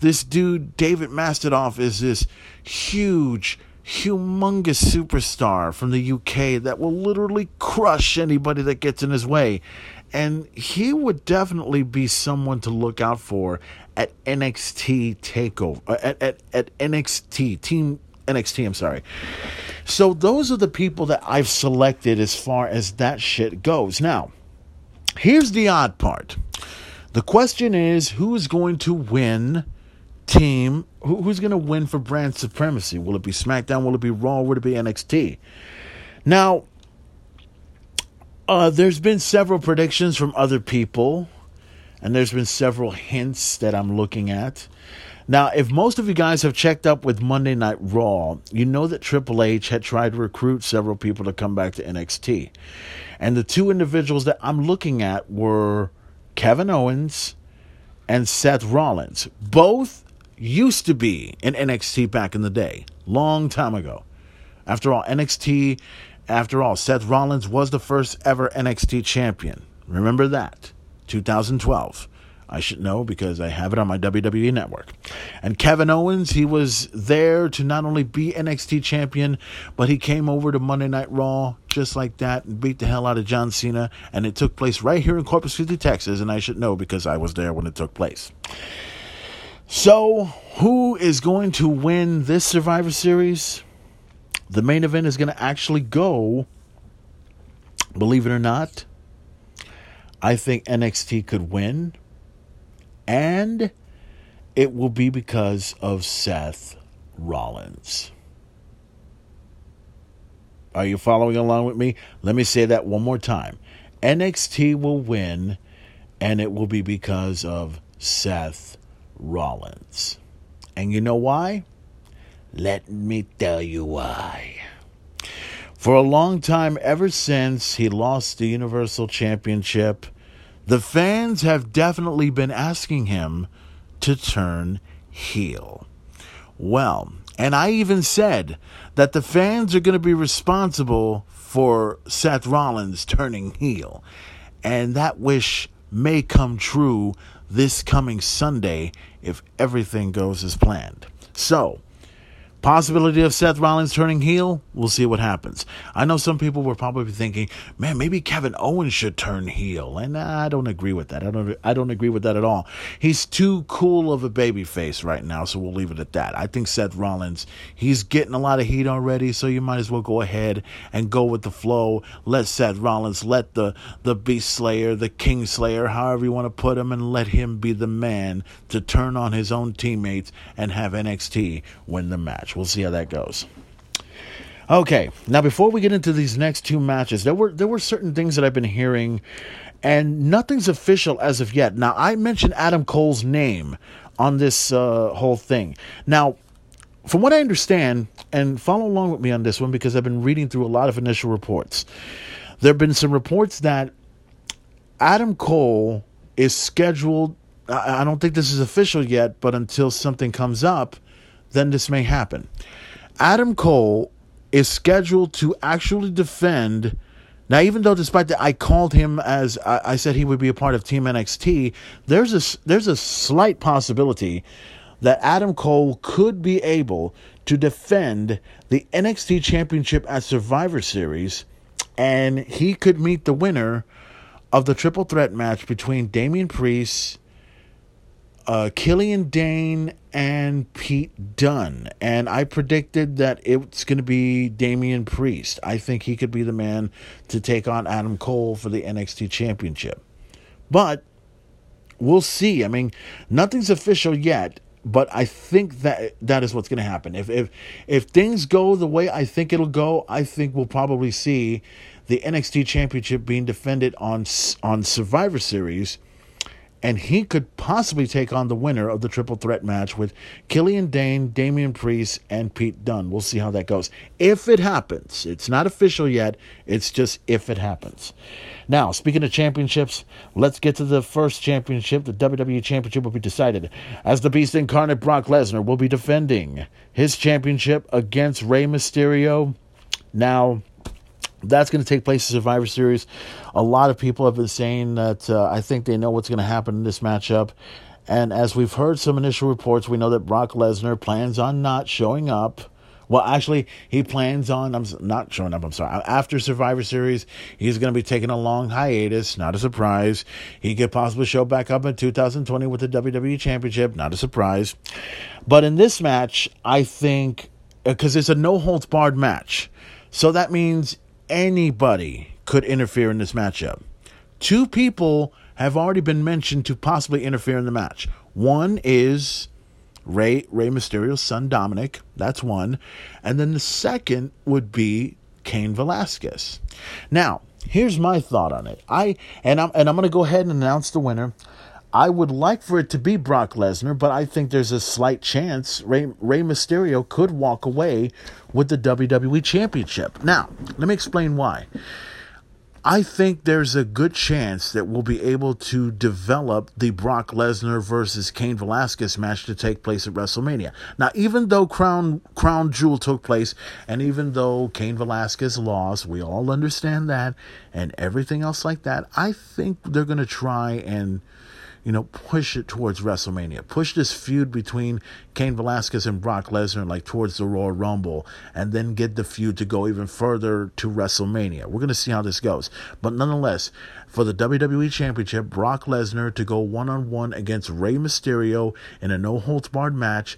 this dude, David Mastodoff, is this huge, humongous superstar from the UK that will literally crush anybody that gets in his way. And he would definitely be someone to look out for at NXT Takeover, uh, at, at, at NXT, Team NXT, I'm sorry. So those are the people that I've selected as far as that shit goes. Now, here's the odd part. The question is who's going to win team? who's going to win for brand supremacy? Will it be SmackDown? Will it be Raw? Will it be NXT? Now, uh, there's been several predictions from other people, and there's been several hints that I'm looking at. Now, if most of you guys have checked up with Monday Night Raw, you know that Triple H had tried to recruit several people to come back to NXT. And the two individuals that I'm looking at were Kevin Owens and Seth Rollins. Both used to be in NXT back in the day, long time ago. After all, NXT, after all, Seth Rollins was the first ever NXT champion. Remember that. 2012. I should know because I have it on my WWE network. And Kevin Owens, he was there to not only be NXT champion, but he came over to Monday Night Raw just like that and beat the hell out of John Cena. And it took place right here in Corpus Christi, Texas. And I should know because I was there when it took place. So, who is going to win this Survivor Series? The main event is going to actually go, believe it or not, I think NXT could win and it will be because of Seth Rollins. Are you following along with me? Let me say that one more time. NXT will win, and it will be because of Seth Rollins. And you know why? Let me tell you why. For a long time, ever since he lost the Universal Championship, the fans have definitely been asking him to turn heel. Well, and I even said that the fans are going to be responsible for Seth Rollins turning heel. And that wish may come true this coming Sunday if everything goes as planned. So, Possibility of Seth Rollins turning heel? We'll see what happens. I know some people were probably thinking, man, maybe Kevin Owens should turn heel. And I don't agree with that. I don't I don't agree with that at all. He's too cool of a baby face right now, so we'll leave it at that. I think Seth Rollins, he's getting a lot of heat already, so you might as well go ahead and go with the flow. Let Seth Rollins, let the, the Beast Slayer, the King Slayer, however you want to put him, and let him be the man to turn on his own teammates and have NXT win the match. We'll see how that goes. Okay, now before we get into these next two matches, there were there were certain things that I've been hearing, and nothing's official as of yet. Now I mentioned Adam Cole's name on this uh, whole thing. Now, from what I understand, and follow along with me on this one because I've been reading through a lot of initial reports. There have been some reports that Adam Cole is scheduled. I don't think this is official yet, but until something comes up, then this may happen. Adam Cole is scheduled to actually defend. Now, even though, despite that, I called him as I, I, said he would be a part of Team NXT, there's a there's a slight possibility that Adam Cole could be able to defend the NXT Championship at Survivor Series, and he could meet the winner of the triple threat match between Damian Priest uh, Killian Dain and Pete Dunne. And I predicted that it's going to be Damian Priest. I think he could be the man to take on Adam Cole for the NXT Championship. But we'll see. I mean, nothing's official yet. But I think that that is what's going to happen. If if if things go the way I think it'll go, I think we'll probably see the NXT Championship being defended on on Survivor Series and he could possibly take on the winner of the triple threat match with Killian Dain, Damian Priest, and Pete Dunne. We'll see how that goes. If it happens, it's not official yet, it's just if it happens. Now, speaking of championships, let's get to the first championship. The WWE Championship will be decided as the Beast Incarnate Brock Lesnar will be defending his championship against Rey Mysterio. Now, that's going to take place in Survivor Series. A lot of people have been saying that uh, I think they know what's going to happen in this matchup. And as we've heard some initial reports, we know that Brock Lesnar plans on not showing up. Well, actually, he plans on I'm not showing up. I'm sorry. After Survivor Series, he's going to be taking a long hiatus. Not a surprise. He could possibly show back up in 2020 with the WWE Championship. Not a surprise. But in this match, I think because uh, it's a no holds barred match, so that means anybody could interfere in this matchup. Two people have already been mentioned to possibly interfere in the match. One is Rey Rey Mysterio's son Dominik. That's one. And then the second would be Cain Velasquez. Now, here's my thought on it. I and I'm and I'm gonna go ahead and announce the winner. I would like for it to be Brock Lesnar, but I think there's a slight chance Rey, Rey Mysterio could walk away with the WWE Championship. Now, let me explain why. I think there's a good chance that we'll be able to develop the Brock Lesnar versus Cain Velasquez match to take place at WrestleMania. Now, even though Crown Crown Jewel took place, and even though Cain Velasquez lost, we all understand that, and everything else like that, I think they're going to try and you know, push it towards WrestleMania. Push this feud between Cain Velasquez and Brock Lesnar like towards the Royal Rumble and then get the feud to go even further to WrestleMania. We're going to see how this goes. But nonetheless, for the WWE Championship, Brock Lesnar to go one on one against Rey Mysterio in a no holds barred match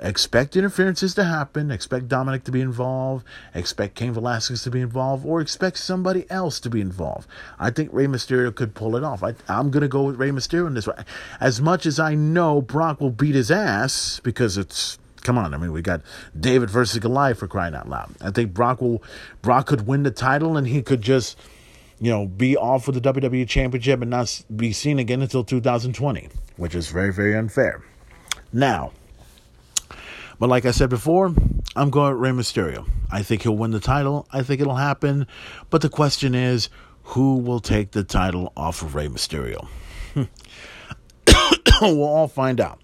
expect interferences to happen, expect Dominik to be involved, expect Cain Velasquez to be involved, or expect somebody else to be involved. I think Rey Mysterio could pull it off. I, am going to go with Rey Mysterio in this one. As much as I know Brock will beat his ass because it's come on. I mean, we got David versus Goliath for crying out loud. I think Brock will Brock could win the title and he could just you know be off with the WWE Championship and not be seen again until 2020, which is very very unfair. Now, but like I said before, I'm going with Rey Mysterio. I think he'll win the title. I think it'll happen. But the question is, who will take the title off of Rey Mysterio? Hmm. <coughs> we'll all find out.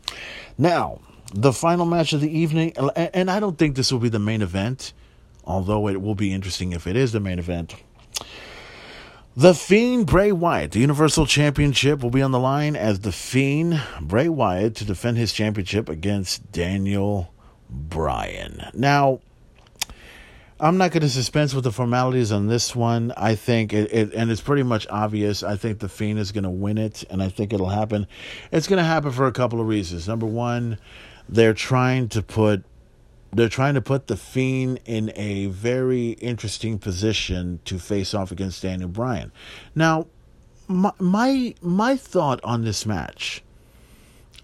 Now, the final match of the evening, and I don't think this will be the main event, although it will be interesting if it is the main event. The Fiend Bray Wyatt, the Universal Championship, will be on the line as The Fiend Bray Wyatt to defend his championship against Daniel Bryan. Now, I'm not going to suspense with the formalities on this one. I think it, it, and it's pretty much obvious. I think the Fiend is going to win it, and I think it'll happen. It's going to happen for a couple of reasons. Number one, they're trying to put they're trying to put the Fiend in a very interesting position to face off against Daniel Bryan. Now, my my, my thought on this match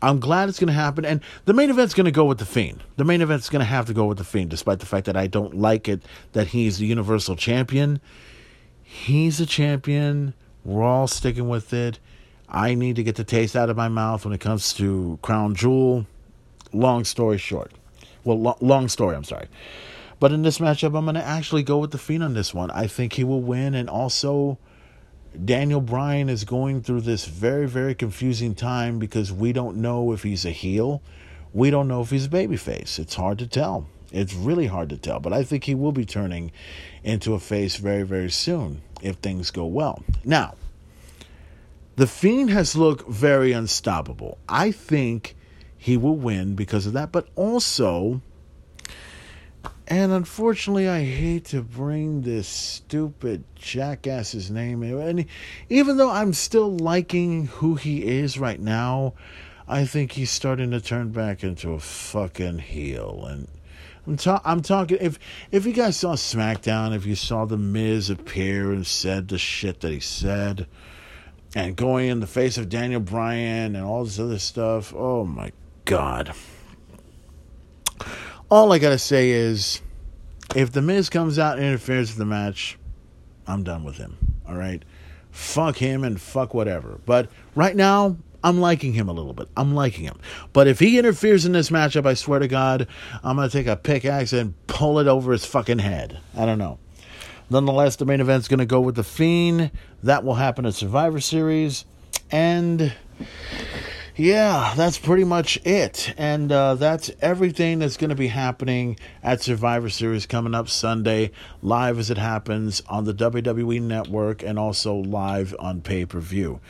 I'm glad it's going to happen. And the main event's going to go with The Fiend. The main event's going to have to go with The Fiend, despite the fact that I don't like it that he's the Universal Champion. He's a champion. We're all sticking with it. I need to get the taste out of my mouth when it comes to Crown Jewel. Long story short. Well, lo- long story, I'm sorry. But in this matchup, I'm going to actually go with The Fiend on this one. I think he will win. And also Daniel Bryan is going through this very, very confusing time because we don't know if he's a heel. We don't know if he's a babyface. It's hard to tell. It's really hard to tell. But I think he will be turning into a face very, very soon if things go well. Now, The Fiend has looked very unstoppable. I think he will win because of that. But also, and unfortunately, I hate to bring this stupid jackass's name in. And even though I'm still liking who he is right now, I think he's starting to turn back into a fucking heel. And I'm, ta- I'm talking. If if you guys saw SmackDown, if you saw the Miz appear and said the shit that he said, and going in the face of Daniel Bryan and all this other stuff, oh my god all I gotta say is, if the Miz comes out and interferes with the match, I'm done with him. All right, fuck him and fuck whatever. But right now, I'm liking him a little bit. I'm liking him. But if he interferes in this matchup, I swear to God, I'm gonna take a pickaxe and pull it over his fucking head. I don't know. Nonetheless, the main event's gonna go with the Fiend. That will happen at Survivor Series, and yeah, that's pretty much it. And uh, that's everything that's going to be happening at Survivor Series coming up Sunday, live as it happens on the WWE Network and also live on pay per view.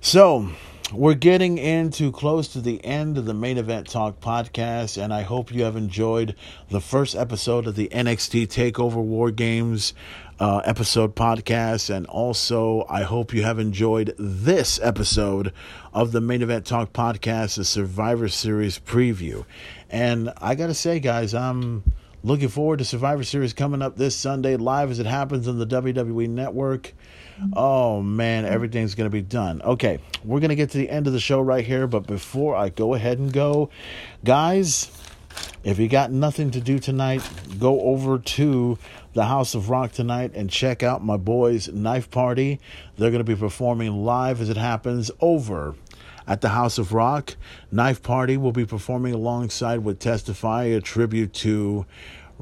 So, we're getting into close to the end of the main event talk podcast and i hope you have enjoyed the first episode of the nxt takeover war games uh, episode podcast. And also, I hope you have enjoyed this episode of the Main Event Talk podcast, the Survivor Series preview. And I got to say, guys, I'm looking forward to Survivor Series coming up this Sunday, live as it happens on the WWE Network. Oh man, everything's going to be done. Okay, we're going to get to the end of the show right here, but before I go ahead and go, guys, if you got nothing to do tonight, go over to the House of Rock tonight and check out my boys' Knife Party. They're going to be performing live as it happens over at the House of Rock. Knife Party will be performing alongside with Testify, a tribute to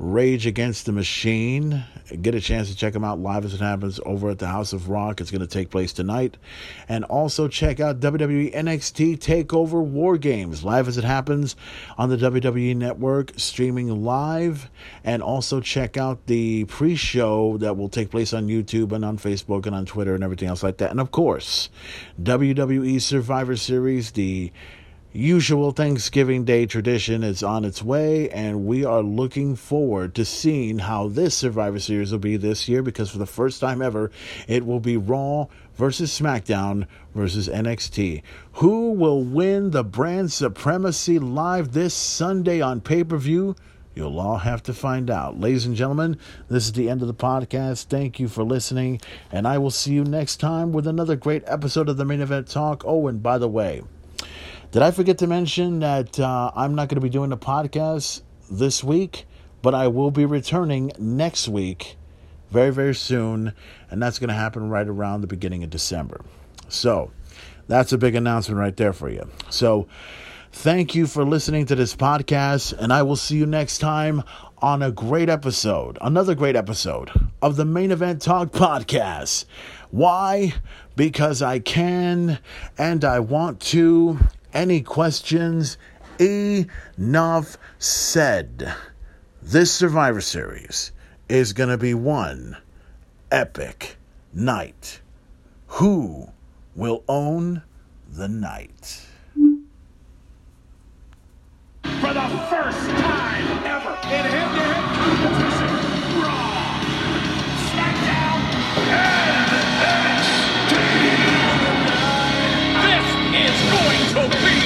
Rage Against the Machine. Get a chance to check them out live as it happens over at the House of Rock. It's going to take place tonight. And also check out WWE NXT TakeOver War Games live as it happens on the WWE Network, streaming live. And also check out the pre show that will take place on YouTube and on Facebook and on Twitter and everything else like that. And of course, WWE Survivor Series, the usual Thanksgiving Day tradition is on its way, and we are looking forward to seeing how this Survivor Series will be this year because for the first time ever, it will be Raw versus SmackDown versus NXT. Who will win the brand supremacy live this Sunday on pay per view? You'll all have to find out. Ladies and gentlemen, this is the end of the podcast. Thank you for listening, and I will see you next time with another great episode of the Main Event Talk. Oh, and by the way, did I forget to mention that uh, I'm not going to be doing a podcast this week, but I will be returning next week, very, very soon, and that's going to happen right around the beginning of December. So that's a big announcement right there for you. So thank you for listening to this podcast, and I will see you next time on a great episode, another great episode of the Main Event Talk podcast. Why? Because I can and I want to any questions? Enough said. This Survivor Series is going to be one epic night. Who will own the night? For the first time ever in head-to-head competition. Raw, SmackDown, and is going to be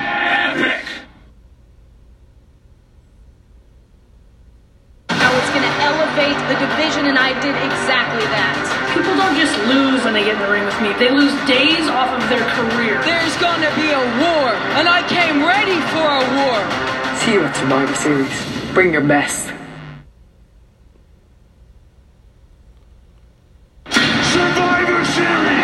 epic! I was going to elevate the division, and I did exactly that. People don't just lose when they get in the ring with me, they lose days off of their career. There's going to be a war, and I came ready for a war. See you at Survivor Series. Bring your best. Survivor Series!